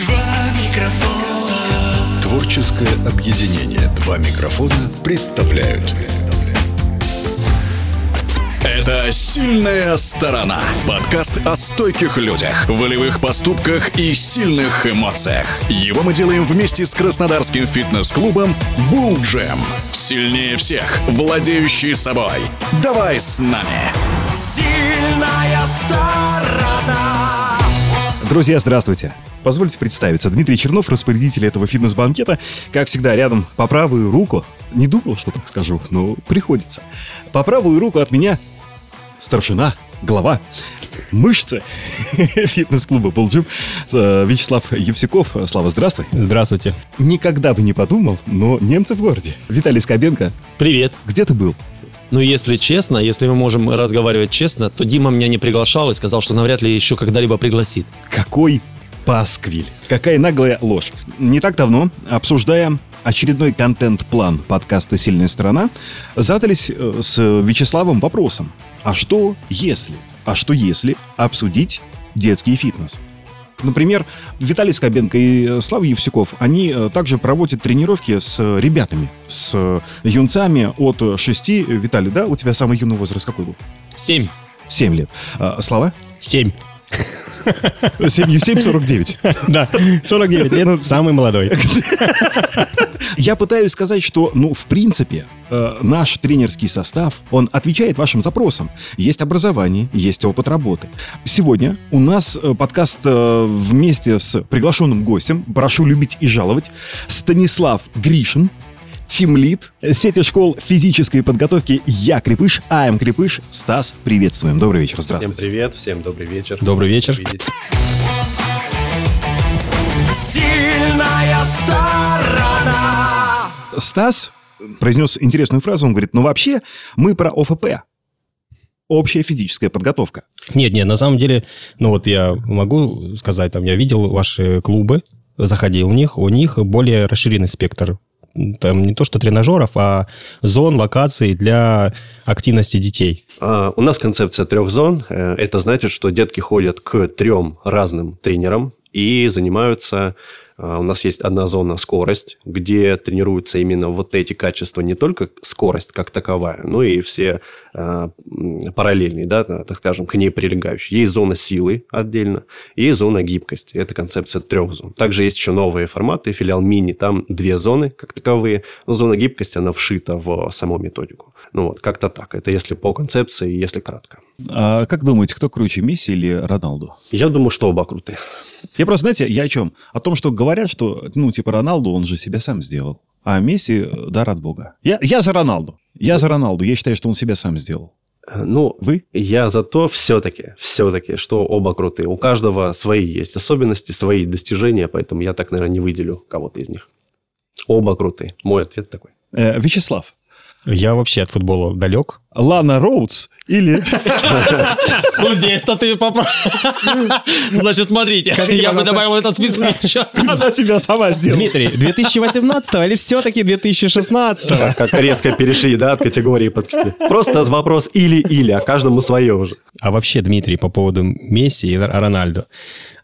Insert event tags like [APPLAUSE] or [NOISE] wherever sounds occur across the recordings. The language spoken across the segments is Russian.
Два микрофона. Творческое объединение «Два микрофона» представляют Это «Сильная сторона» Подкаст о стойких людях, волевых поступках и сильных эмоциях Его мы делаем вместе с краснодарским фитнес-клубом «Булл Джем» Сильнее всех, владеющий собой Давай с нами! Сильная сторона. Друзья, здравствуйте. Позвольте представиться. Дмитрий Чернов, распорядитель этого фитнес-банкета. Как всегда, рядом по правую руку. Не думал, что так скажу, но приходится. По правую руку от меня старшина, глава, мышцы [LAUGHS] фитнес-клуба «Булджим» э, Вячеслав Евсюков. Слава, здравствуй. Здравствуйте. Никогда бы не подумал, но немцы в городе. Виталий Скобенко, Привет. где ты был? Ну, если честно, если мы можем разговаривать честно, то Дима меня не приглашал и сказал, что навряд ли еще когда-либо пригласит. Какой пасквиль. Какая наглая ложь. Не так давно, обсуждая очередной контент-план подкаста «Сильная страна», задались э, с Вячеславом вопросом. А что если? А что если обсудить детский фитнес? Например, Виталий Скобенко и Слава Евсюков, они э, также проводят тренировки с ребятами, с юнцами от 6. Виталий, да? У тебя самый юный возраст какой был? Семь. 7 лет. А, Слава? Семь. 7, 7, 49. Да, 49 лет, самый молодой. Я пытаюсь сказать, что, ну, в принципе, э, наш тренерский состав, он отвечает вашим запросам. Есть образование, есть опыт работы. Сегодня у нас э, подкаст э, вместе с приглашенным гостем, прошу любить и жаловать, Станислав Гришин, Тимлит, сети школ физической подготовки Я Крепыш, АМ Крепыш. Стас, приветствуем. Добрый вечер, Всем здравствуйте. привет, всем добрый вечер. Добрый вечер. Сильная сторона. Стас произнес интересную фразу, он говорит, ну вообще мы про ОФП. Общая физическая подготовка. Нет, нет, на самом деле, ну вот я могу сказать, там, я видел ваши клубы, заходил в них, у них более расширенный спектр. Там не то, что тренажеров, а зон, локаций для активности детей. А, у нас концепция трех зон. Э, Это значит, что детки ходят к трем разным тренерам и занимаются... а, У нас есть одна зона скорость, где тренируются именно вот эти качества, не только скорость как таковая, но и все а, параллельные, да, так скажем, к ней прилегающие. Есть зона силы отдельно и зона гибкости. Это концепция трех зон. Также есть еще новые форматы, филиал мини, там две зоны как таковые, но зона гибкости, она вшита в саму методику. Ну вот, как-то так. Это если по концепции, если кратко. А как думаете, кто круче, Месси или Роналду? Я думаю, что оба крутые. Я просто, знаете, я о чем? О том, что говорят, что, ну, типа Роналду, он же себя сам сделал. А Месси э, дар от Бога. Я, я за Роналду. Я за Роналду. Я считаю, что он себя сам сделал. Ну, Вы? я за то все-таки, все-таки, что оба крутые. У каждого свои есть особенности, свои достижения, поэтому я так, наверное, не выделю кого-то из них. Оба крутые. Мой ответ такой. Э, Вячеслав. Я вообще от футбола далек. Лана Роудс или... Ну, здесь-то ты поправ... Значит, смотрите, я бы добавил этот список [LAUGHS] еще. Она себя сама сделала. Дмитрий, 2018 или все-таки 2016 Как резко перешли, да, от категории под... Просто вопрос или-или, а каждому свое уже. А вообще, Дмитрий, по поводу Месси и Рональдо.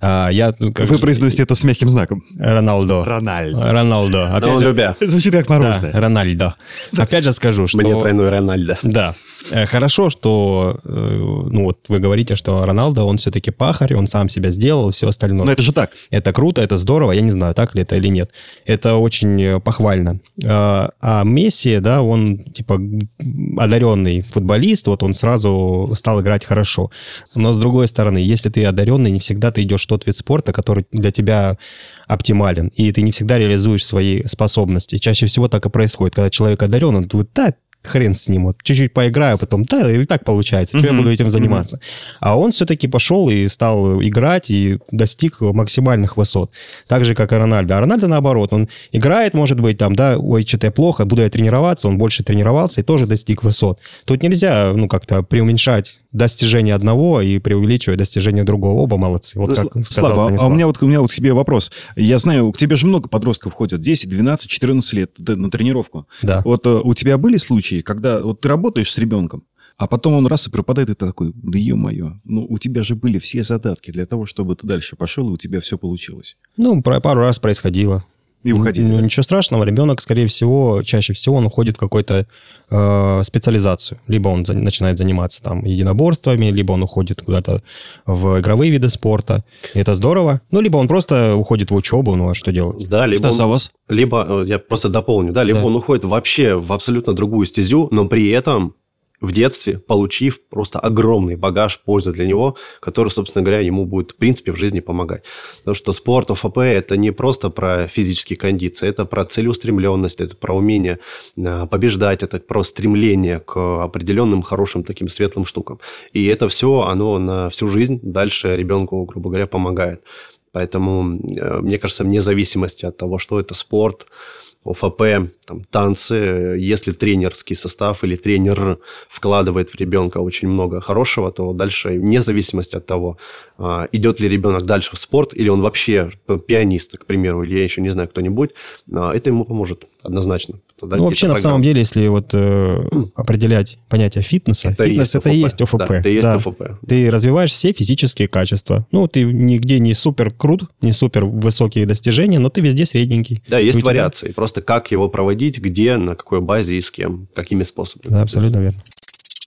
А, Я... ну, как Вы же- произносите это с мягким знаком. Роналдо. Рональдо. Роналдо. Опять Ну, же- любя. Звучит как Да, мороженое. Рональдо. Опять же скажу, что... Мне тройной Рональдо. Да. Э, Хорошо, что, э, ну вот вы говорите, что Роналдо, он все-таки пахарь, он сам себя сделал, все остальное. Но это же так. Это круто, это здорово, я не знаю, так ли это или нет. Это очень э, похвально. А а Месси, да, он типа одаренный футболист, вот он сразу стал играть хорошо. Но с другой стороны, если ты одаренный, не всегда ты идешь в тот вид спорта, который для тебя оптимален, и ты не всегда реализуешь свои способности. Чаще всего так и происходит, когда человек одарен, он думает, да, хрен с ним, вот чуть-чуть поиграю, потом, да, и так получается, что я буду этим заниматься. А он все-таки пошел и стал играть и достиг максимальных высот. Так же, как и Рональдо. А Рональдо наоборот, он играет, может быть, там, да, ой, что-то я плохо, буду я тренироваться, он больше тренировался и тоже достиг высот. Тут нельзя, ну, как-то преуменьшать достижения одного и преувеличивать достижения другого. Оба молодцы. Вот как Сла- сказал Слава, а Станислав. у меня, вот, у меня вот к тебе вопрос. Я знаю, к тебе же много подростков ходят, 10, 12, 14 лет на тренировку. Да. Вот э, у тебя были случаи, когда вот ты работаешь с ребенком, А потом он раз и пропадает, и ты такой, да ё-моё, ну у тебя же были все задатки для того, чтобы ты дальше пошел, и у тебя все получилось. Ну, пару раз происходило. И уходили. Ну, ничего страшного, ребенок, скорее всего, чаще всего он уходит в какую-то э, специализацию. Либо он за- начинает заниматься там единоборствами, либо он уходит куда-то в игровые виды спорта. И это здорово. Ну, либо он просто уходит в учебу, ну а что делать? Да, либо Стас, он- а вас? Либо, э, я просто дополню, да, либо Да. он уходит вообще в абсолютно другую стезю, но при этом в детстве получив просто огромный багаж пользы для него, который, собственно говоря, ему будет, в принципе, в жизни помогать. Потому что спорт, ОФП – это не просто про физические кондиции, это про целеустремленность, это про умение э, побеждать, это про стремление к определенным хорошим таким светлым штукам. И это все, оно на всю жизнь дальше ребенку, грубо говоря, помогает. Поэтому, э, мне кажется, вне зависимости от того, что это спорт, ОФП, там, танцы, если тренерский состав или тренер вкладывает в ребенка очень много хорошего, то дальше, вне зависимости от того, а, идет ли ребенок дальше в спорт, или он вообще пианист, к примеру, или я еще не знаю кто-нибудь, а, это ему поможет однозначно. Тогда Ну, вообще, на какие-то самом деле, если вот э, определять понятие фитнеса, Это и фитнес есть это и ОФП. есть ОФП. Да, это и есть ОФП. Ты развиваешь все физические качества. Ну, ты нигде не супер крут, не супер высокие достижения, но ты везде средненький. Да, есть тебя- вариации. Просто как его проводить, где, на какой базе и с кем, какими способами. Да, абсолютно верно.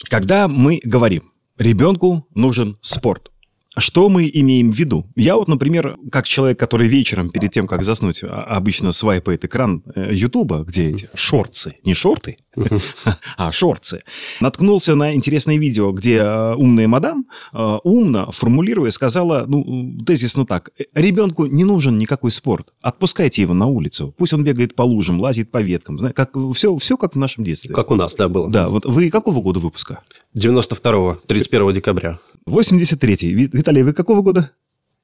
Когда мы говорим, ребенку нужен спорт, что мы имеем в виду? Я вот, например, как человек, который вечером перед тем, как заснуть, а- обычно свайпает экран э, Ютуба, где эти шорцы, не шорты, [LAUGHS] а шорцы, наткнулся на интересное видео, где э, умная мадам, э, умно формулируя, сказала, ну, тезисно так, «Э, ребенку не нужен никакой спорт, отпускайте его на улицу, пусть он бегает по лужам, лазит по веткам, как, все, все как в нашем детстве. Как у нас, да, было. Да, вот вы какого года выпуска? 92-го, 31 декабря. 83-й. Ви- Виталий, вы какого года?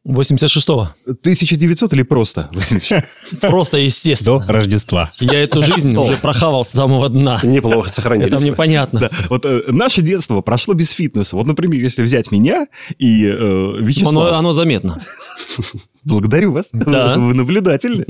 86-го. 1900 или просто 86? [LAUGHS] Просто естественно. До Рождества. Я эту жизнь уже прохавал с самого дна. Неплохо сохранились. Это мне понятно. Да. Вот э, наше детство прошло без фитнеса. Вот, например, если взять меня и э, Вячеслава... Оно, оно заметно. [LAUGHS] Благодарю вас. Да. [LAUGHS] Вы наблюдательны.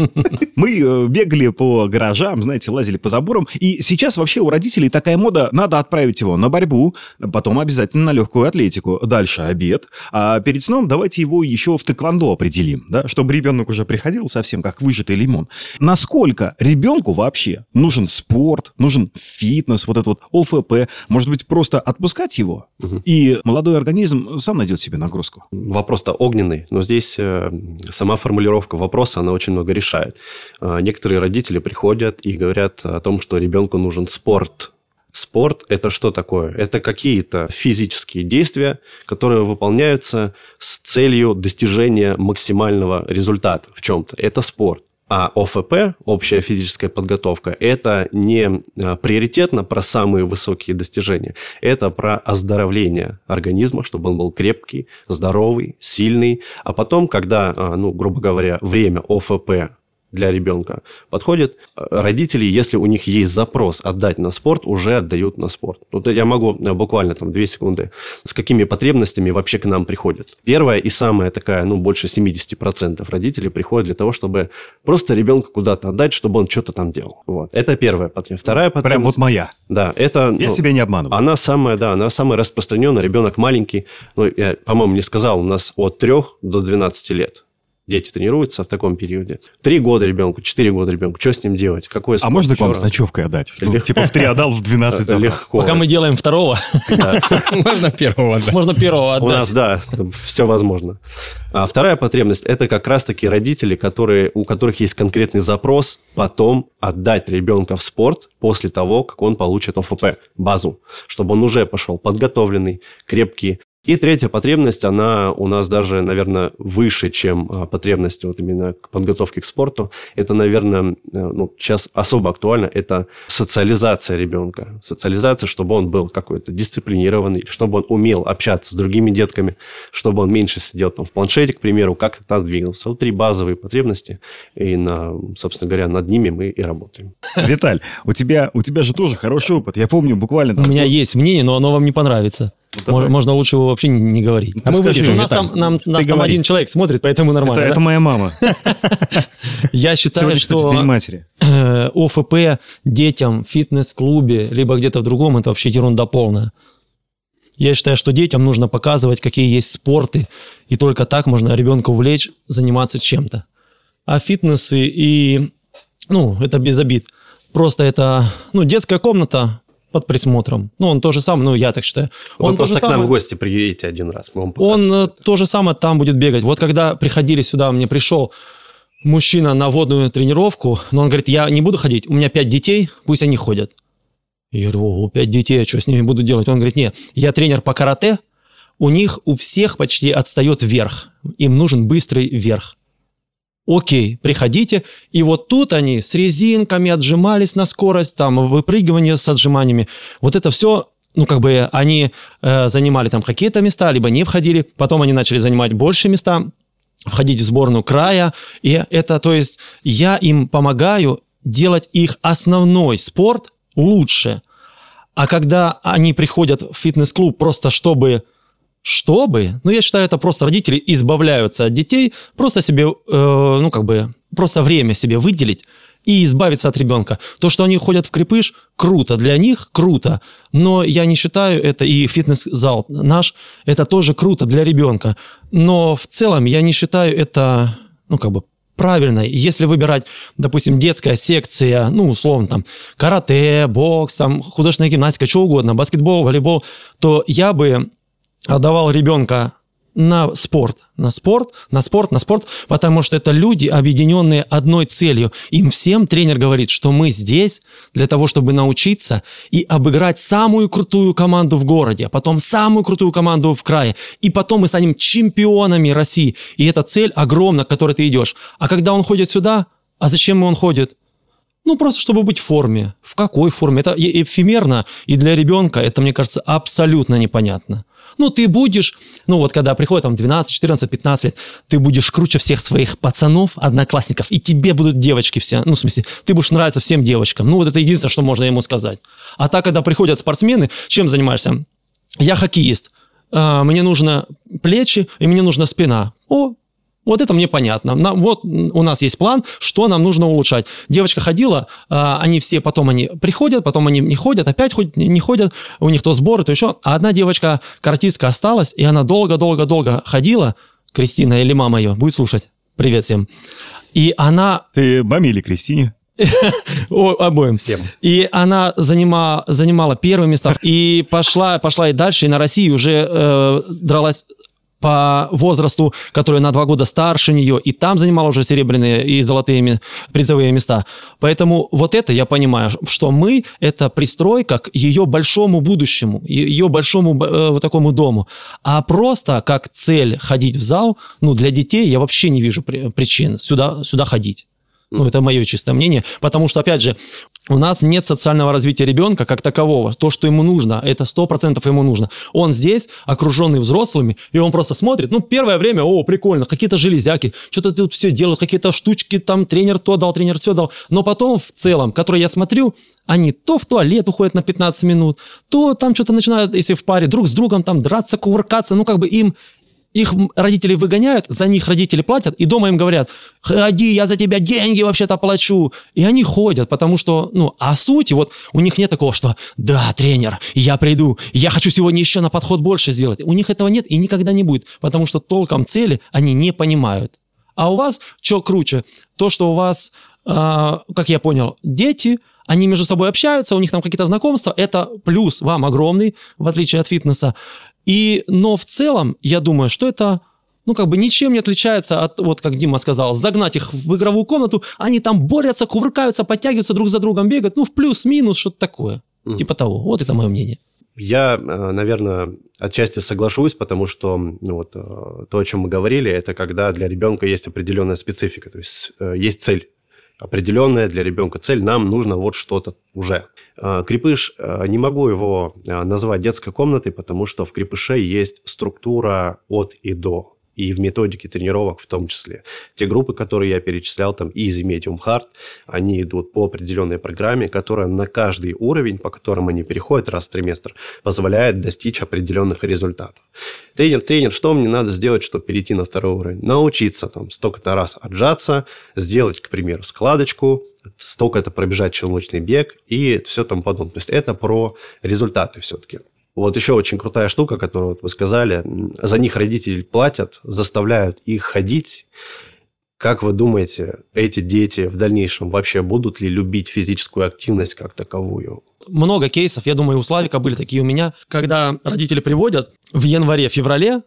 Мы э, бегали по гаражам, знаете, лазили по заборам. И сейчас вообще у родителей такая мода, надо отправить его на борьбу, потом обязательно на легкую атлетику, дальше обед, а перед сном давайте его еще в тэквондо определим, да, чтобы ребенок уже приходил совсем как выжатый лимон. Насколько ребенку вообще нужен спорт, нужен фитнес, вот это вот ОФП, может быть, просто отпускать его, и молодой организм сам найдет себе нагрузку. Вопрос-то огненный, но здесь э, сама формулировка вопроса, она очень много решает. Э, некоторые родители приходят и говорят о том, что ребенку нужен спорт. Спорт – это что такое? Это какие-то физические действия, которые выполняются с целью достижения максимального результата в чем-то. Это спорт. А ОФП, общая физическая подготовка, это не э, приоритетно про самые высокие достижения. Это про оздоровление организма, чтобы он был крепкий, здоровый, сильный. А потом, когда, э, ну, грубо говоря, время ОФП для ребенка подходит, э, родители, если у них есть запрос отдать на спорт, уже отдают на спорт. Вот я могу э, буквально там две секунды, с какими потребностями вообще к нам приходят. Первая и самая такая, ну, больше 70% родителей приходят для того, чтобы просто ребенка куда-то отдать, чтобы он что-то там делал. Вот. Это первая потребность. Вторая потребность... Прям вот моя. Да, это... Я ну, себя не обманываю. она самая, да, она самая распространенная. Ребенок маленький. Ну, я, по-моему, не сказал, у нас от 3 до 12 лет дети тренируются в таком периоде. Три года ребенку, четыре года ребенку. Что с ним делать? Какой А спорт? можно к вам с ночевкой отдать? Ну, Легко. типа в 3 отдал, в 12 забрал. [LAUGHS] Легко. Пока мы делаем второго, [LAUGHS] Можно первого отдать. можно первого У нас, отдать. да, все возможно. А вторая потребность – это как раз-таки родители, которые, у которых есть конкретный запрос потом отдать ребенка в спорт после того, как он получит ОФП, базу, чтобы он уже пошел подготовленный, крепкий. И третья потребность, она у нас даже, наверное, выше, чем а, потребности вот именно к подготовке к спорту. Это, наверное, э, ну, сейчас особо актуально, это социализация ребенка. Социализация, чтобы он был какой-то дисциплинированный, чтобы он умел общаться с другими детками, чтобы он меньше сидел там в планшете, к примеру, как там двигался. Вот три базовые потребности, и, на, собственно говоря, над ними мы и работаем. Виталь, у тебя, у тебя же тоже хороший опыт. Я помню буквально... У там меня год- есть мнение, но оно вам не понравится. Давай. Мож- Можно лучше его вообще не, не говорить. Ну, А мы вырежем. У нас там, нам, нас там говори. один человек смотрит, поэтому Это, нормально. это да? моя мама. [LAUGHS] Я считаю, что матери. э, ОФП детям в фитнес-клубе, либо где-то в другом, это вообще ерунда полная. Я считаю, что детям нужно показывать, какие есть спорты, и только так можно ребенка увлечь, заниматься чем-то. А фитнесы и, ну, это без обид. Просто это, ну, детская комната под присмотром. Ну, он то же самое, ну, я так считаю. Вы Он то просто же к нам самое- в гости приедете один раз. Мы вам покажем. он э, то же самое там будет бегать. Вот когда приходили сюда, мне пришел мужчина на водную тренировку, но он говорит, я не буду ходить, у меня пять детей, пусть они ходят. Я говорю, о, пять детей, а что с ними буду делать? Он говорит, нет, я тренер по карате, у них у всех почти отстает верх, им нужен быстрый верх. Окей, приходите. И вот тут они с резинками отжимались на скорость, там выпрыгивание с отжиманиями. Вот это все, ну как бы они э, занимали там какие-то места, либо не входили. Потом они начали занимать больше места, входить в сборную края. И это, то есть, я им помогаю делать их основной спорт лучше. А когда они приходят в фитнес-клуб просто чтобы чтобы, ну, я считаю, это просто родители избавляются от детей, просто себе, э, ну, как бы, просто время себе выделить и избавиться от ребенка. То, что они ходят в крепыш, круто, для них круто, но я не считаю это, и фитнес-зал наш, это тоже круто для ребенка. Но в целом я не считаю это, ну, как бы, правильно. Если выбирать, допустим, детская секция, ну, условно, там, карате, бокс, там, художественная гимнастика, что угодно, баскетбол, волейбол, то я бы отдавал ребенка на спорт, на спорт, на спорт, на спорт, потому что это люди, объединенные одной целью. Им всем тренер говорит, что мы здесь для того, чтобы научиться и обыграть самую крутую команду в городе, а потом самую крутую команду в крае, и потом мы станем чемпионами России. И эта цель огромна, к которой ты идешь. А когда он ходит сюда, а зачем он ходит? Ну, просто чтобы быть в форме. В какой форме? Это эфемерно, и для ребенка это, мне кажется, абсолютно непонятно. Ну, ты будешь, ну, вот когда приходит там 12, 14, 15 лет, ты будешь круче всех своих пацанов, одноклассников, и тебе будут девочки все. Ну, в смысле, ты будешь нравиться всем девочкам. Ну, вот это единственное, что можно ему сказать. А так, когда приходят спортсмены, чем занимаешься? Я хоккеист. А, Мне нужно плечи, и мне нужна спина. О, вот это мне понятно. На- вот у нас есть план, что нам нужно улучшать. Девочка ходила, а, они все потом они приходят, потом они не ходят, опять ходят, не ходят, у них то сборы, то еще. А одна девочка, каратистка, осталась, и она долго-долго-долго ходила, Кристина или мама ее, будет слушать, привет всем. И она Ты маме или Кристине? [LAUGHS] о, обоим. Всем. И она занима, занимала первые места и пошла, пошла и дальше, и на России уже э, дралась по возрасту, который на два года старше нее, и там занимала уже серебряные и золотые призовые места. Поэтому вот это я понимаю, что мы – это пристройка к ее большому будущему, ее большому э, вот такому дому. А просто как цель ходить в зал, ну, для детей я вообще не вижу при- причин сюда, сюда ходить. Ну, это мое чистое мнение. Потому что, опять же, у нас нет социального развития ребенка как такового. То, что ему нужно, это 100% ему нужно. Он здесь, окруженный взрослыми, и он просто смотрит. Ну, первое время, о, прикольно, какие-то железяки, что-то тут все делают, какие-то штучки, там тренер то дал, тренер все дал. Но потом, в целом, которые я смотрю, они то в туалет уходят на 15 минут, то там что-то начинают, если в паре, друг с другом там драться, кувыркаться. Ну, как бы им их родители выгоняют, за них родители платят, и дома им говорят, ходи, я за тебя деньги вообще-то плачу. И они ходят, потому что, ну, а суть, вот у них нет такого, что, да, тренер, я приду, я хочу сегодня еще на подход больше сделать. У них этого нет и никогда не будет, потому что толком цели они не понимают. А у вас что круче? То, что у вас, а, как я понял, дети, они между собой общаются, у них там какие-то знакомства, это плюс вам огромный, в отличие от фитнеса. И, но в целом, я думаю, что это, ну, как бы ничем не отличается от, вот как Дима сказал, загнать их в игровую комнату, они там борются, кувыркаются, подтягиваются друг за другом, бегают, ну, в плюс-минус, что-то такое. Мгм. Типа того. Вот это мое мнение. Я, э, наверное, отчасти соглашусь, потому что ну, вот, э, то, о чем мы говорили, это когда для ребенка есть определенная специфика, то есть э, есть цель определенная для ребенка цель, нам нужно вот что-то уже. Э, Крепыш, э, не могу его э, назвать детской комнатой, потому что в крепыше есть структура от и до. И в методике тренировок в том числе. Те группы, которые я перечислял, там Easy, Medium, Hard, они идут по определенной программе, которая на каждый уровень, по которым они переходят раз в триместр, позволяет достичь определенных результатов. Тренер, тренер, что мне надо сделать, чтобы перейти на второй уровень? Научиться там столько-то раз отжаться, сделать, к примеру, складочку, столько-то пробежать челночный бег и все там подобное. То есть это про результаты все-таки. Вот еще очень крутая штука, которую вот вы сказали. За них родители платят, заставляют их ходить. Как вы думаете, эти дети в дальнейшем вообще будут ли любить физическую активность как таковую? Много кейсов, я думаю, у Славика были такие у меня, когда родители приводят в январе-феврале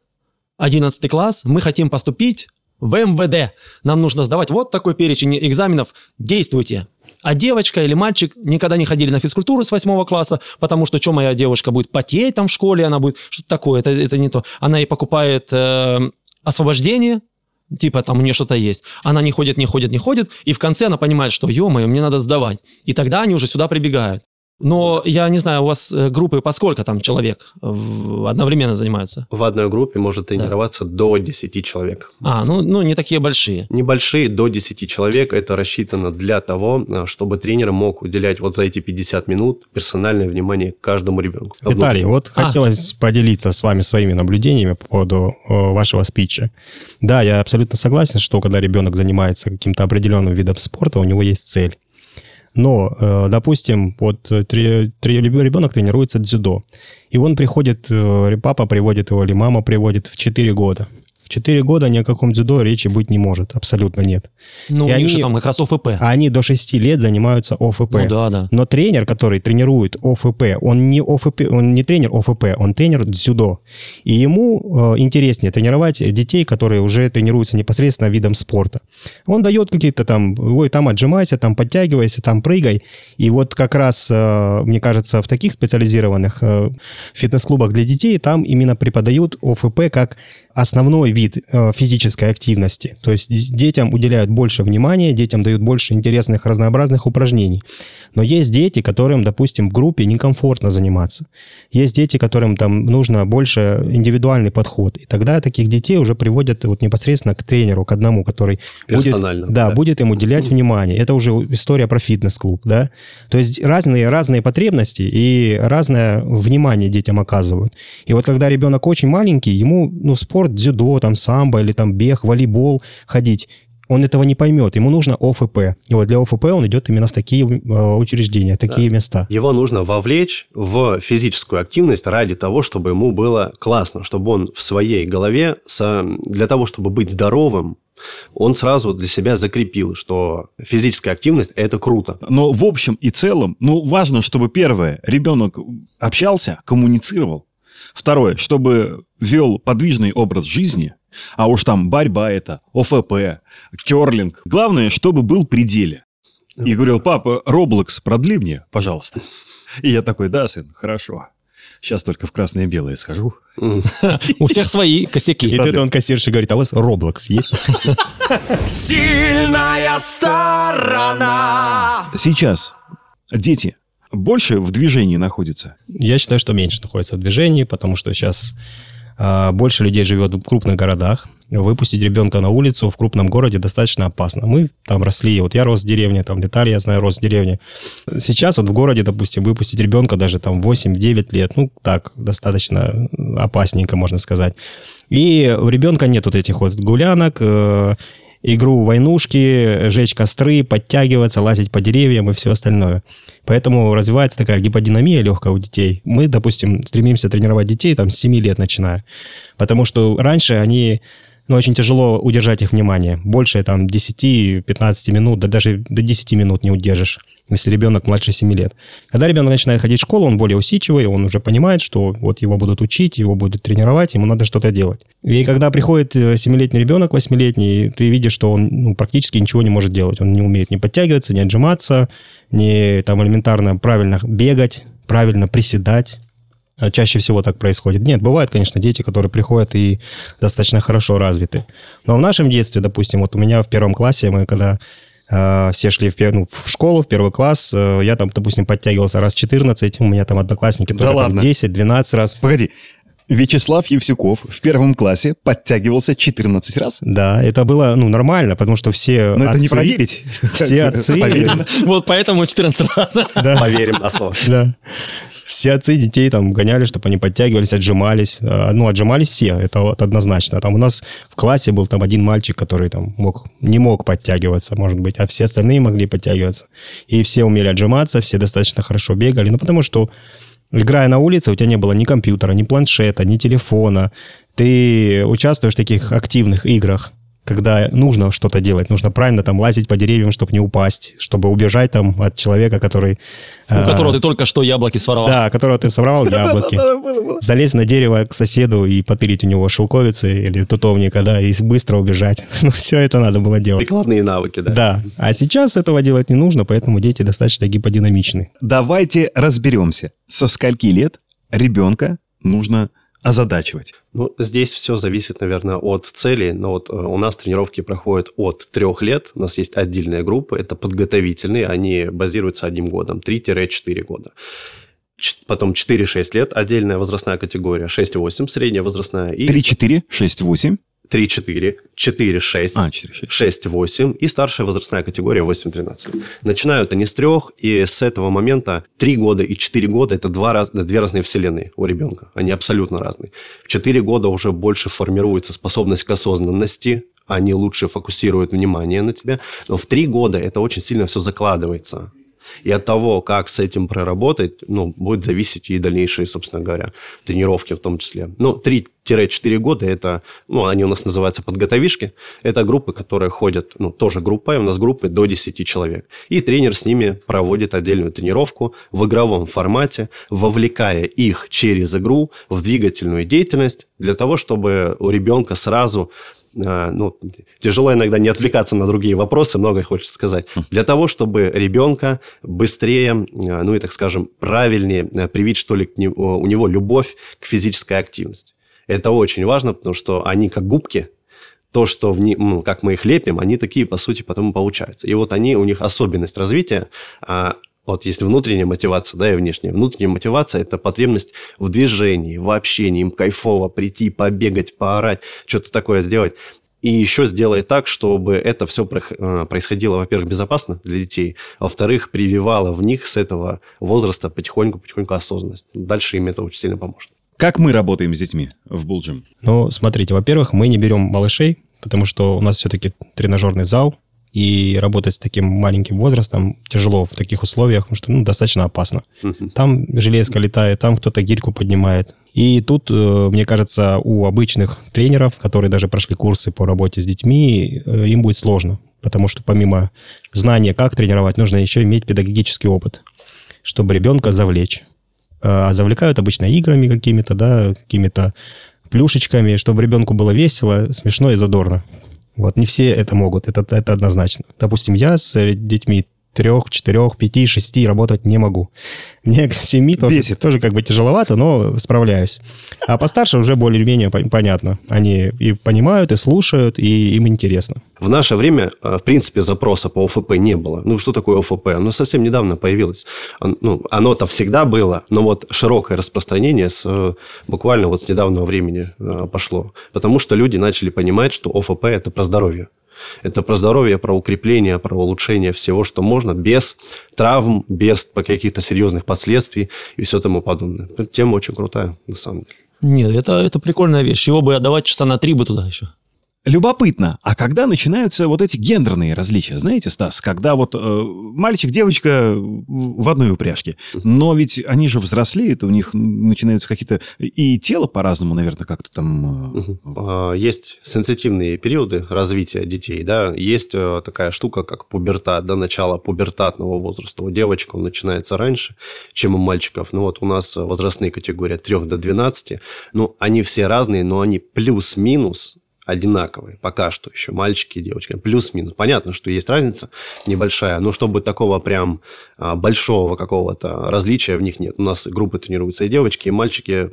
11 класс, мы хотим поступить в МВД. Нам нужно сдавать вот такой перечень экзаменов. Действуйте. А девочка или мальчик никогда не ходили на физкультуру с 8 класса, потому что что моя девушка будет потеть там в школе, она будет что-то такое, это, это не то. Она и покупает э, освобождение, типа там у нее что-то есть. Она не ходит, не ходит, не ходит, и в конце она понимает, что, ё-моё, мне надо сдавать. И тогда они уже сюда прибегают. Но я не знаю, у вас э, группы по сколько там человек одновременно занимаются? В одной группе может тренироваться до 10 человек. А, ну, ну не такие большие. Небольшие, до 10 человек, это рассчитано для того, э, чтобы тренер мог уделять вот за эти 50 минут персональное внимание каждому ребенку. Виталий, вот А. хотелось поделиться с вами своими наблюдениями по поводу э, вашего спича. Да, я абсолютно согласен, что когда ребенок занимается каким-то определенным видом спорта, у него есть цель. Но, э, допустим, вот э, ребенок тренируется дзюдо, и он приходит, э, папа приводит его или мама приводит в 4 года. В 4 года ни о каком дзюдо речи быть не может, абсолютно нет. Ну, И у них же там как раз ОФП. А они до 6 лет занимаются ОФП. Ну да, да. Но тренер, который тренирует ОФП, он не ОФП, он не тренер ОФП, он тренер дзюдо. И ему э, интереснее тренировать детей, которые уже тренируются непосредственно видом спорта. Он дает какие-то там, ой, там отжимайся, там подтягивайся, там прыгай. И вот как раз, э, мне кажется, в таких специализированных э, фитнес-клубах для детей там именно преподают ОФП как основной вид э, физической активности. То есть детям уделяют больше внимания, детям дают больше интересных разнообразных упражнений. Но есть дети, которым, допустим, в группе некомфортно заниматься. Есть дети, которым там нужно больше индивидуальный подход. И тогда таких детей уже приводят вот непосредственно к тренеру, к одному, который будет, да, да. будет им уделять [CLEARS THROAT] внимание. Это уже история про фитнес-клуб, да. То есть разные, разные потребности и разное внимание детям оказывают. И вот когда ребенок очень маленький, ему ну, спорт, дзюдо, там самбо или там бег, волейбол ходить, он этого не поймет. Ему нужно ОФП. И вот для ОФП он идет именно в такие э, учреждения, такие места. Его нужно вовлечь в физическую активность ради того, чтобы ему было классно, чтобы он в своей голове, со- для того, чтобы быть здоровым, он сразу для себя закрепил, что физическая активность – это круто. Но в общем и целом, ну, важно, чтобы первое, ребенок общался, коммуницировал. Второе, чтобы вел подвижный образ жизни, а уж там борьба это, ОФП, керлинг. Главное, чтобы был при деле. И говорил, папа, Роблокс продли мне, пожалуйста. И я такой, да, сын, хорошо. Сейчас только в красное и белое схожу. [LAUGHS] У всех свои косяки. И тут он кассирше говорит, а у вас Роблокс есть? Сильная сторона. Сейчас дети больше в движении находятся. Я считаю, что меньше находится в движении, потому что сейчас а, больше людей живет в крупных городах. Выпустить ребенка на улицу в крупном городе достаточно опасно. Мы там росли, вот я рос в деревне, там Виталий, я знаю, рос в деревне. Сейчас вот в городе, допустим, выпустить ребенка даже там 8-9 лет, ну так, достаточно опасненько, можно сказать. И у ребенка нет вот этих вот гулянок, э, игру войнушки, жечь костры, подтягиваться, лазить по деревьям и все остальное. Поэтому развивается такая гиподинамия легкая у детей. Мы, допустим, стремимся тренировать детей там с 7 лет начиная. Потому что раньше они ну, очень тяжело удержать их внимание. Больше там 10-15 минут, да даже до 10 минут не удержишь, если ребенок младше 7 лет. Когда ребенок начинает ходить в школу, он более усидчивый, он уже понимает, что вот его будут учить, его будут тренировать, ему надо что-то делать. И когда приходит э, 7-летний ребенок, 8-летний, ты видишь, что он ну, практически ничего не может делать. Он не умеет ни подтягиваться, ни отжиматься, ни там элементарно правильно бегать, правильно приседать. А Чаще всего так происходит. Нет, бывают, конечно, дети, которые приходят и достаточно хорошо развиты. Но в нашем детстве, допустим, вот у меня в первом классе, мы когда э, все шли в, ну, в школу, в первый класс, э, я там, допустим, подтягивался раз 14, у меня там одноклассники Да тоже там ладно? 10-12 раз. Погоди, Вячеслав Евсюков в первом классе подтягивался 14 раз? Да, это было ну, нормально, потому что все Но это не отцы- проверить. Все отцы. Вот поэтому 14 раз. да, Поверим на слово. да. Все отцы детей там гоняли, чтобы они подтягивались, отжимались. А, Ну, отжимались все, это вот однозначно. Там у нас в классе был там один мальчик, который там мог, не мог подтягиваться, может быть, а все остальные могли подтягиваться. И все умели отжиматься, все достаточно хорошо бегали. Ну, потому что Играя на улице, у тебя не было ни компьютера, ни планшета, ни телефона. Ты участвуешь в таких активных играх когда нужно что-то делать, нужно правильно там лазить по деревьям, чтобы не упасть, чтобы убежать там от человека, который... У э, которого ты только что яблоки своровал. Да, которого ты собрал [LAUGHS] яблоки. Залезть на дерево к соседу и попилить у него шелковицы или тутовника, да, и быстро убежать. [LAUGHS] Ну, все это надо было делать. Прикладные навыки, да. Да, а сейчас этого делать не нужно, поэтому дети достаточно гиподинамичны. Давайте разберемся, со скольки лет ребенка нужно озадачивать. Ну, здесь все зависит, наверное, от цели. Но вот э, у нас тренировки проходят от трех лет. У нас есть отдельная группа, это подготовительные, они базируются одним годом, 3-4 года. Потом 4-6 лет, отдельная возрастная категория, 6-8 средняя возрастная, и 3-4, 6-8. 3-4, 4-6, А, 4-6. 6-8 и старшая возрастная категория 8-12. Начинают они с трех, и с этого момента 3 года и 4 года – это два раз, две разные вселенные у ребенка. Они абсолютно разные. В 4 года уже больше формируется способность к осознанности, они лучше фокусируют внимание на тебя. Но в 3 года это очень сильно все закладывается. И от того, как с этим проработать, ну, будет зависеть и дальнейшие, собственно говоря, тренировки в том числе. Ну, 3-4 года это, ну, они у нас называются подготовишки. Это группы, которые ходят, ну, тоже группа, и у нас группы до 10 человек. И тренер с ними проводит отдельную тренировку в игровом формате, вовлекая их через игру в двигательную деятельность для того, чтобы у ребенка сразу ну, тяжело иногда не отвлекаться на другие вопросы, многое хочется сказать, для того, чтобы ребенка быстрее, а, ну и, так скажем, правильнее а, привить, что ли, к не- у него любовь к физической активности. Это очень важно, потому что они как губки, то, что в ни- ну, как мы их лепим, они такие, по сути, потом и получаются. И вот они, у них особенность развития, а, вот есть внутренняя мотивация, да, и внешняя. Внутренняя мотивация – это потребность в движении, в общении. Им кайфово прийти, побегать, поорать, что-то такое сделать. И еще сделать так, чтобы это все происходило, во-первых, безопасно для детей, а во-вторых, прививало в них с этого возраста потихоньку-потихоньку осознанность. Дальше им это очень сильно поможет. Как мы работаем с детьми в Булджим? Ну, смотрите, во-первых, мы не берем малышей, потому что у нас все-таки тренажерный зал, и работать с таким маленьким возрастом тяжело в таких условиях, потому что ну, достаточно опасно. Там железка летает, там кто-то гирьку поднимает. И тут, э, мне кажется, у обычных тренеров, которые даже прошли курсы по работе с детьми, э, им будет сложно. Потому что помимо знания, как тренировать, нужно еще иметь педагогический опыт, чтобы ребенка завлечь. А завлекают обычно играми какими-то, да, какими-то плюшечками, чтобы ребенку было весело, смешно и задорно. Вот, не все это могут, это, это однозначно. Допустим, я с э, детьми трех, четырех, пяти, шести работать не могу. Мне к семи тоже, Бесит. тоже как бы тяжеловато, но справляюсь. А постарше уже более-менее пон- понятно. Они и понимают, и слушают, и им интересно. В наше время, э, в принципе, запроса по ОФП не было. Ну, что такое ОФП? Оно совсем недавно появилось. Ну, оно-то всегда было, но вот широкое распространение с, э, буквально вот с недавнего времени э, пошло. Потому что люди начали понимать, что ОФП – это про здоровье. Это про здоровье, про укрепление, про улучшение всего, что можно, без травм, без каких-то серьезных последствий и все тому подобное. Тема очень крутая, на самом деле. Нет, это, это прикольная вещь. Его бы отдавать часа на три бы туда еще. Любопытно, а когда начинаются вот эти гендерные различия, знаете, Стас, когда вот э, мальчик, девочка в одной упряжке, но ведь они же взрослеют, у них начинаются какие-то и тело по-разному, наверное, как-то там. э, А, Есть сенситивные периоды развития детей, да, есть э, такая штука, как пубертат, до начала пубертатного возраста. У девочек он начинается раньше, чем у мальчиков. Ну вот у нас возрастные категории от 3 до 12, ну они все разные, но они плюс-минус одинаковые, пока что еще, мальчики и девочки, плюс-минус. Понятно, что есть разница небольшая, но чтобы такого прям а, большого какого-то различия в них нет. У нас группы тренируются и девочки, и мальчики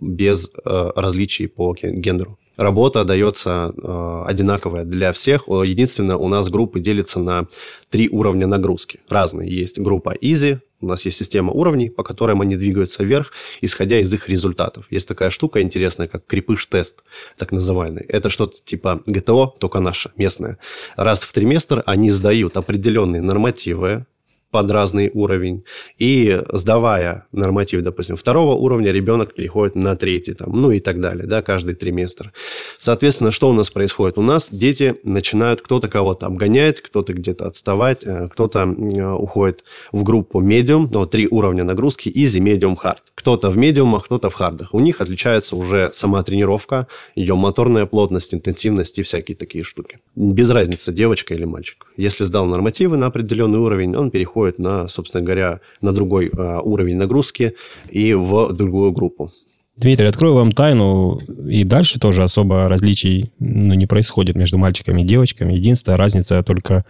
без э, различий по ге- гендеру. Работа дается э, одинаковая для всех. Единственное, у нас группы делятся на три уровня нагрузки. Разные. Есть группа Easy, у нас есть система уровней, по которым они двигаются вверх, исходя из их результатов. Есть такая штука интересная, как крепыш-тест, так называемый. Это что-то типа ГТО, только наше, местное. Раз в триместр они сдают определенные нормативы, под разный уровень. И сдавая норматив, допустим, второго уровня, ребенок переходит на третий, там, ну и так далее, да, каждый триместр. Соответственно, что у нас происходит? У нас дети начинают, кто-то кого-то обгонять, кто-то где-то отставать, э, кто-то э, уходит в группу медиум, но три уровня нагрузки, easy, medium, hard. Кто-то в медиумах, кто-то в хардах. У них отличается уже сама тренировка, ее моторная плотность, интенсивность и всякие такие штуки. Без разницы, девочка или мальчик. Если сдал нормативы на определенный уровень, он переходит переходит на, собственно говоря, на другой э, уровень нагрузки и в другую группу. Дмитрий, открою вам тайну, и дальше тоже особо различий ну, не происходит между мальчиками и девочками. Единственная разница только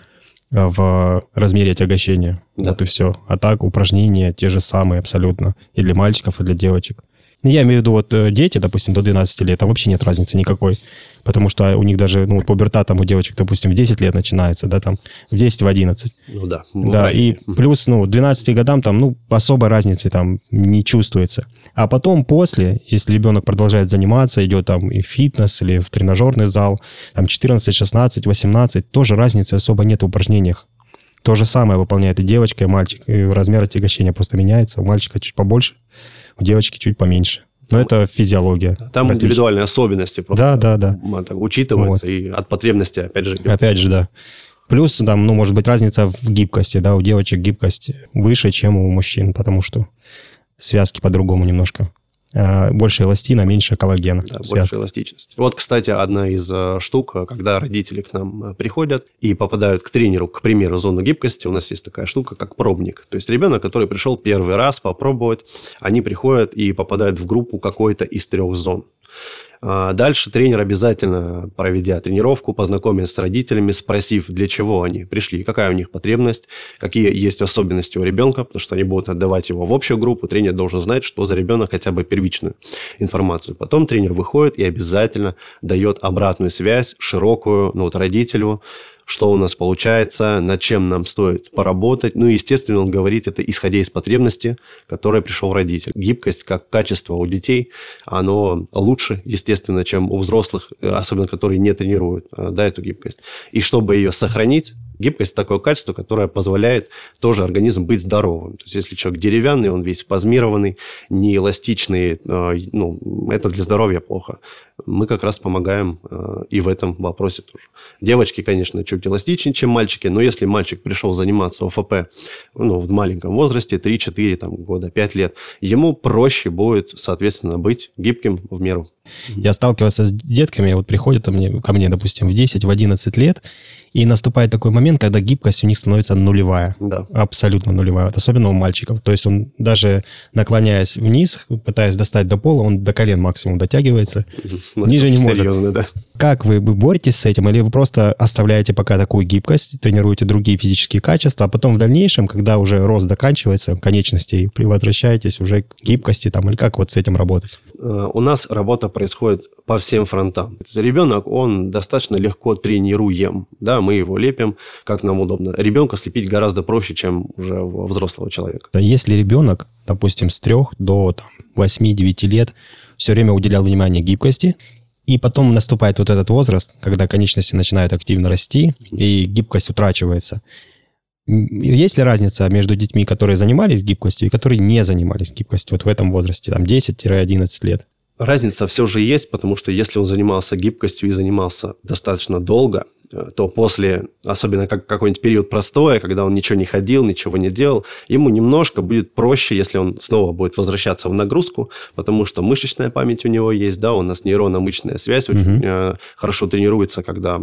в размере отягощения. Да. Вот и все. А так упражнения те же самые абсолютно. И для мальчиков, и для девочек. Ну, я имею в виду, вот э, дети, допустим, до 12 лет, там вообще нет разницы никакой. Потому что у них даже, ну, пуберта там у девочек, допустим, в 10 лет начинается, да, там, в 10, в 11. Ну да. Да, и плюс, ну, 12 годам там, ну, особой разницы там не чувствуется. А потом после, если ребенок продолжает заниматься, идет там и в фитнес, или в тренажерный зал, там 14, 16, 18, тоже разницы особо нет в упражнениях. То же самое выполняет и девочка, и мальчик. И размер отягощения просто меняется. У мальчика чуть побольше, у девочки чуть поменьше. Но это физиология. Там различия. индивидуальные особенности просто да, да, да. Так, учитываются вот. и от потребности, опять же. Опять же, да. Плюс там, ну, может быть, разница в гибкости, да, у девочек гибкость выше, чем у мужчин, потому что связки по-другому немножко больше эластина, меньше коллагена. Да, больше эластичности. Вот, кстати, одна из э, штук, когда родители к нам э, приходят и попадают к тренеру, к примеру, зону гибкости, у нас есть такая штука, как пробник. То есть ребенок, который пришел первый раз попробовать, они приходят и попадают в группу какой-то из трех зон. А дальше тренер обязательно, проведя тренировку, познакомится с родителями, спросив, для чего они пришли, какая у них потребность, какие есть особенности у ребенка, потому что они будут отдавать его в общую группу. Тренер должен знать, что за ребенок хотя бы первичную информацию. Потом тренер выходит и обязательно дает обратную связь, широкую, ну вот родителю, что у нас получается, над чем нам стоит поработать. Ну, естественно, он говорит это исходя из потребности, которой пришел родитель. Гибкость как качество у детей, оно лучше, естественно, чем у взрослых, особенно которые не тренируют э, да, эту гибкость. И чтобы ее сохранить, Гибкость – такое качество, которое позволяет тоже организм быть здоровым. То есть, если человек деревянный, он весь спазмированный, неэластичный, э, ну, это для здоровья плохо. Мы как раз помогаем э, и в этом вопросе тоже. Девочки, конечно, чуть эластичнее, чем мальчики, но если мальчик пришел заниматься ОФП ну, в маленьком возрасте, 3-4 там, года, 5 лет, ему проще будет, соответственно, быть гибким в меру. Я сталкивался с детками, вот приходят ко мне, ко мне, допустим, в 10, в 11 лет, и наступает такой момент, когда гибкость у них становится нулевая. Да. Абсолютно нулевая. Особенно у мальчиков. То есть он даже наклоняясь вниз, пытаясь достать до пола, он до колен максимум дотягивается. Ну, Ниже не серьезно, может. Да. Как вы, вы боретесь с этим? Или вы просто оставляете пока такую гибкость, тренируете другие физические качества, а потом в дальнейшем, когда уже рост заканчивается, конечностей, возвращаетесь уже к гибкости там, или как вот с этим работать? Э, у нас работа происходит по всем фронтам. Ребенок, он достаточно легко тренируем. Да, мы его лепим, как нам удобно. Ребенка слепить гораздо проще, чем уже взрослого человека. Если ребенок, допустим, с 3 до 8-9 лет все время уделял внимание гибкости, и потом наступает вот этот возраст, когда конечности начинают активно расти, и гибкость утрачивается. Есть ли разница между детьми, которые занимались гибкостью и которые не занимались гибкостью вот в этом возрасте, там 10-11 лет? Разница все же есть, потому что если он занимался гибкостью и занимался достаточно долго, то после, особенно как какой-нибудь период простоя, когда он ничего не ходил, ничего не делал, ему немножко будет проще, если он снова будет возвращаться в нагрузку, потому что мышечная память у него есть, да, у нас нейронно-мышечная связь очень угу. э, хорошо тренируется, когда э,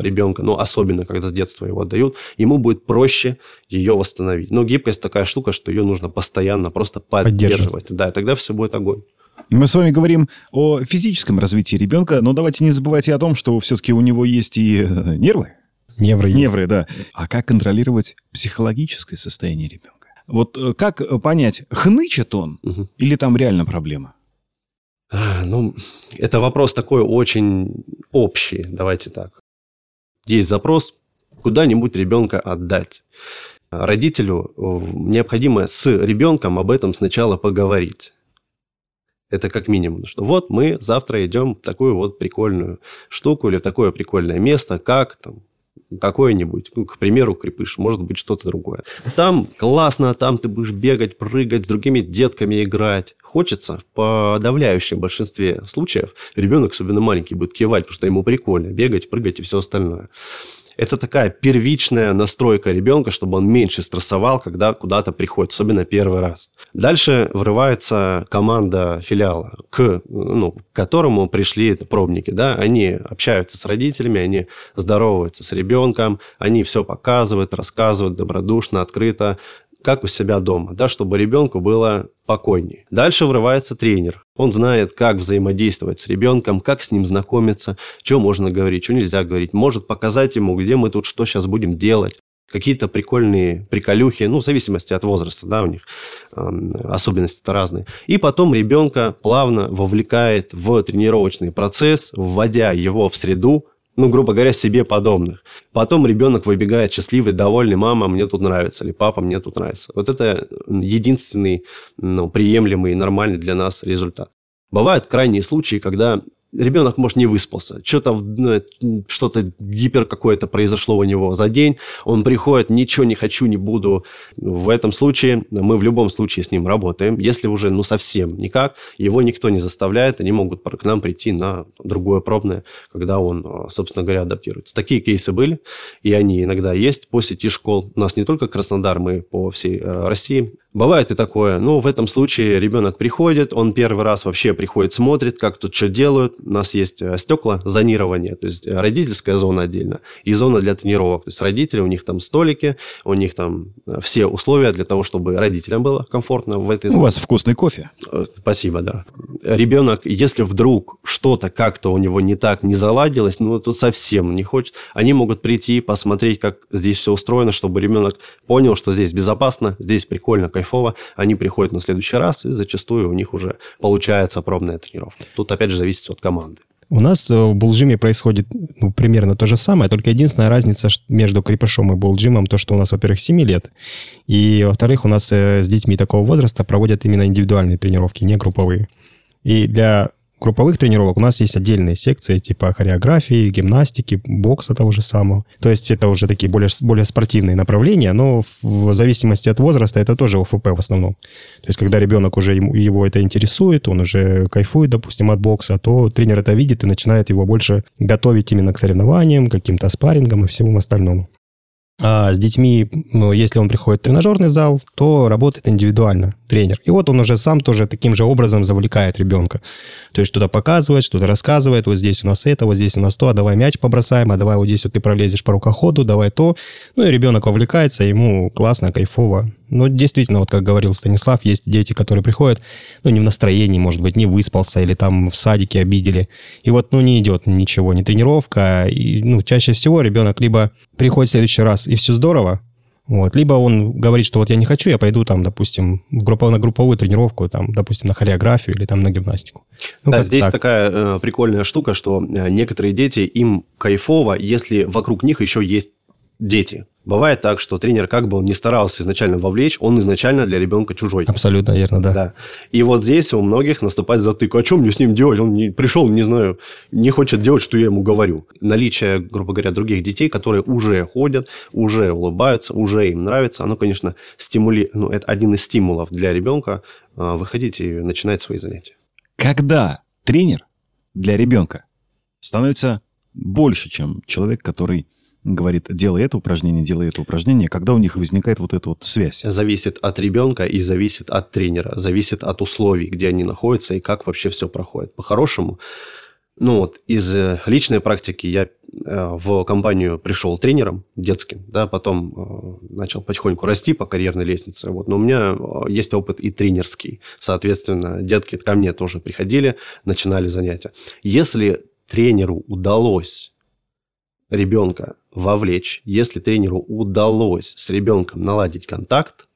ребенка, ну, особенно, когда с детства его отдают, ему будет проще ее восстановить. Но гибкость такая штука, что ее нужно постоянно просто поддерживать. Да, и тогда все будет огонь. Мы с вами говорим о физическом развитии ребенка, но давайте не забывайте о том, что все-таки у него есть и э, нервы. Невры. Невры, да. А как контролировать психологическое состояние ребенка? Вот э, как понять, хнычет он угу. или там реально проблема? А, ну, это вопрос такой очень общий, давайте так. Есть запрос куда-нибудь ребенка отдать. Родителю э, необходимо с ребенком об этом сначала поговорить. Это как минимум, что вот мы завтра идем в такую вот прикольную штуку или в такое прикольное место, как там, какое-нибудь, ну, к примеру, крепыш, может быть, что-то другое. Там классно, там ты будешь бегать, прыгать, с другими детками играть. Хочется, в подавляющем большинстве случаев, ребенок, особенно маленький, будет кивать, потому что ему прикольно бегать, прыгать и все остальное. Это такая первичная настройка ребенка, чтобы он меньше стрессовал, когда куда-то приходит, особенно первый раз. Дальше врывается команда филиала, к, ну, к которому пришли пробники. Да? Они общаются с родителями, они здороваются с ребенком, они все показывают, рассказывают добродушно, открыто как у себя дома, да, чтобы ребенку было спокойнее. Дальше врывается тренер. Он знает, как взаимодействовать с ребенком, как с ним знакомиться, что можно говорить, что нельзя говорить. Может показать ему, где мы тут что сейчас будем делать. Какие-то прикольные приколюхи, ну, в зависимости от возраста, да, у них э, особенности-то разные. И потом ребенка плавно вовлекает в тренировочный процесс, вводя его в среду, ну, грубо говоря, себе подобных. Потом ребенок выбегает счастливый, довольный, мама, мне тут нравится, или папа, мне тут нравится. Вот это единственный ну, приемлемый, нормальный для нас результат. Бывают крайние случаи, когда ребенок, может, не выспался, что-то, ну, что-то гипер какое-то произошло у него за день, он приходит, ничего не хочу, не буду. В этом случае мы в любом случае с ним работаем. Если уже, ну, совсем никак, его никто не заставляет, они могут к нам прийти на другое пробное, когда он, собственно говоря, адаптируется. Такие кейсы были, и они иногда есть по сети школ. У нас не только Краснодар, мы по всей э, России Бывает и такое. Ну, в этом случае ребенок приходит, он первый раз вообще приходит, смотрит, как тут что делают. У нас есть э, стекла, зонирование, то есть э, родительская зона отдельно и зона для тренировок. То есть родители, у них там столики, у них там э, все условия для того, чтобы родителям было комфортно в этой У вас вкусный кофе. Спасибо, да. Ребенок, если вдруг что-то как-то у него не так, не заладилось, ну, то совсем не хочет. Они могут прийти, посмотреть, как здесь все устроено, чтобы ребенок понял, что здесь безопасно, здесь прикольно, кайфово, они приходят на следующий раз, и зачастую у них уже получается пробная тренировка. Тут, опять же, зависит от команды. У нас э, в Булджиме происходит ну, примерно то же самое, только единственная разница между крепышом и Булджимом, то, что у нас, во-первых, 7 лет, и, во-вторых, у нас э, с детьми такого возраста проводят именно индивидуальные тренировки, не групповые. И для групповых тренировок у нас есть отдельные секции типа хореографии, гимнастики, бокса того же самого. То есть это уже такие более, более спортивные направления, но в зависимости от возраста это тоже ОФП в основном. То есть когда ребенок уже его это интересует, он уже кайфует, допустим, от бокса, то тренер это видит и начинает его больше готовить именно к соревнованиям, каким-то спаррингам и всему остальному. А с детьми, ну, если он приходит в тренажерный зал, то работает индивидуально тренер. И вот он уже сам тоже таким же образом завлекает ребенка. То есть что-то показывает, что-то рассказывает. Вот здесь у нас это, вот здесь у нас то, а давай мяч побросаем, а давай вот здесь вот ты пролезешь по рукоходу, давай то. Ну и ребенок вовлекается, ему классно, кайфово. Но действительно, вот как говорил Станислав, есть дети, которые приходят, ну, не в настроении, может быть, не выспался или там в садике обидели. И вот, ну, не идет ничего, не тренировка. И, ну, чаще всего ребенок либо приходит в следующий раз, и все здорово, вот. Либо он говорит, что вот я не хочу, я пойду там, допустим, в группу, на групповую тренировку, там, допустим, на хореографию или там на гимнастику. Ну, да, здесь так. такая э, прикольная штука, что э, некоторые дети, им кайфово, если вокруг них еще есть дети. Бывает так, что тренер, как бы он ни старался изначально вовлечь, он изначально для ребенка чужой. Абсолютно верно, да. да. И вот здесь у многих наступает затык. А что мне с ним делать? Он не, пришел, не знаю, не хочет делать, что я ему говорю. Наличие, грубо говоря, других детей, которые уже ходят, уже улыбаются, уже им нравится, оно, конечно, стимули... ну, это один из стимулов для ребенка а, выходить и начинать свои занятия. Когда тренер для ребенка становится больше, чем человек, который говорит, делай это упражнение, делай это упражнение, когда у них возникает вот эта вот связь? Зависит от ребенка и зависит от тренера, зависит от условий, где они находятся и как вообще все проходит. По-хорошему, ну вот из э, личной практики я э, в компанию пришел тренером детским, да, потом э, начал потихоньку расти по карьерной лестнице. Вот, но у меня есть опыт и тренерский. Соответственно, детки ко мне тоже приходили, начинали занятия. Если тренеру удалось ребенка вовлечь, если тренеру удалось с ребенком наладить контакт,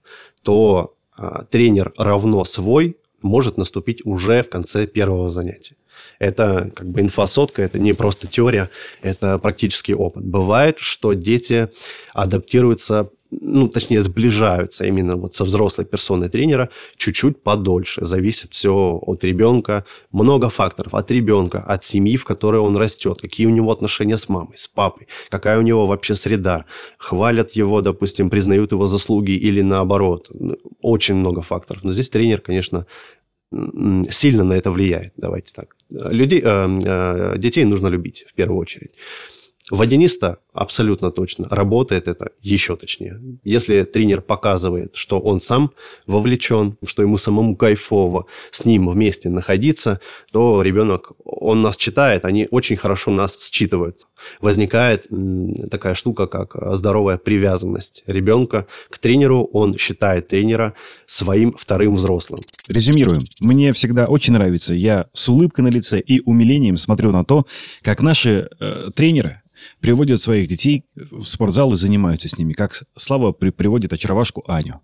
то а, тренер равно свой может наступить уже в конце первого занятия. Это как бы инфосотка, это не просто теория, это практический опыт. Бывает, что дети адаптируются ну, точнее, сближаются именно вот со взрослой персоной тренера чуть-чуть подольше. Зависит все от ребенка. Много факторов. От ребенка, от семьи, в которой он растет. Какие у него отношения с мамой, с папой. Какая у него вообще среда. Хвалят его, допустим, признают его заслуги или наоборот. Очень много факторов. Но здесь тренер, конечно, сильно на это влияет. Давайте так. Людей, э, э, детей нужно любить в первую очередь. Водяниста абсолютно точно. Работает это еще точнее. Если тренер показывает, что он сам вовлечен, что ему самому кайфово с ним вместе находиться, то ребенок, он нас читает, они очень хорошо нас считывают. Возникает такая штука, как здоровая привязанность ребенка к тренеру. Он считает тренера своим вторым взрослым. Резюмируем. Мне всегда очень нравится. Я с улыбкой на лице и умилением смотрю на то, как наши э, тренеры приводят своих детей в спортзал и занимаются с ними. Как Слава при, приводит очаровашку Аню.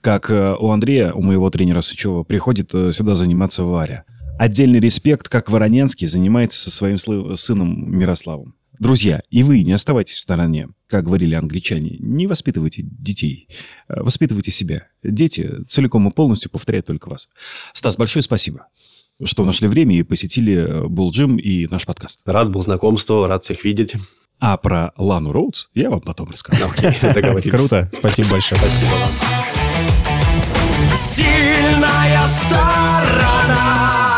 Как э, у Андрея, у моего тренера Сычева, приходит э, сюда заниматься Варя. Отдельный респект, как Воронянский занимается со своим сыном Мирославом. Друзья, и вы не оставайтесь в стороне, как говорили англичане. Не воспитывайте детей, э, воспитывайте себя. Дети целиком и полностью повторяют только вас. Стас, большое спасибо что нашли время и посетили Булджим и наш подкаст. Рад был знакомству, рад всех видеть. А про Лану Роудс я вам потом расскажу. Окей, договорились. Круто. Спасибо большое. Спасибо вам. Сильная сторона.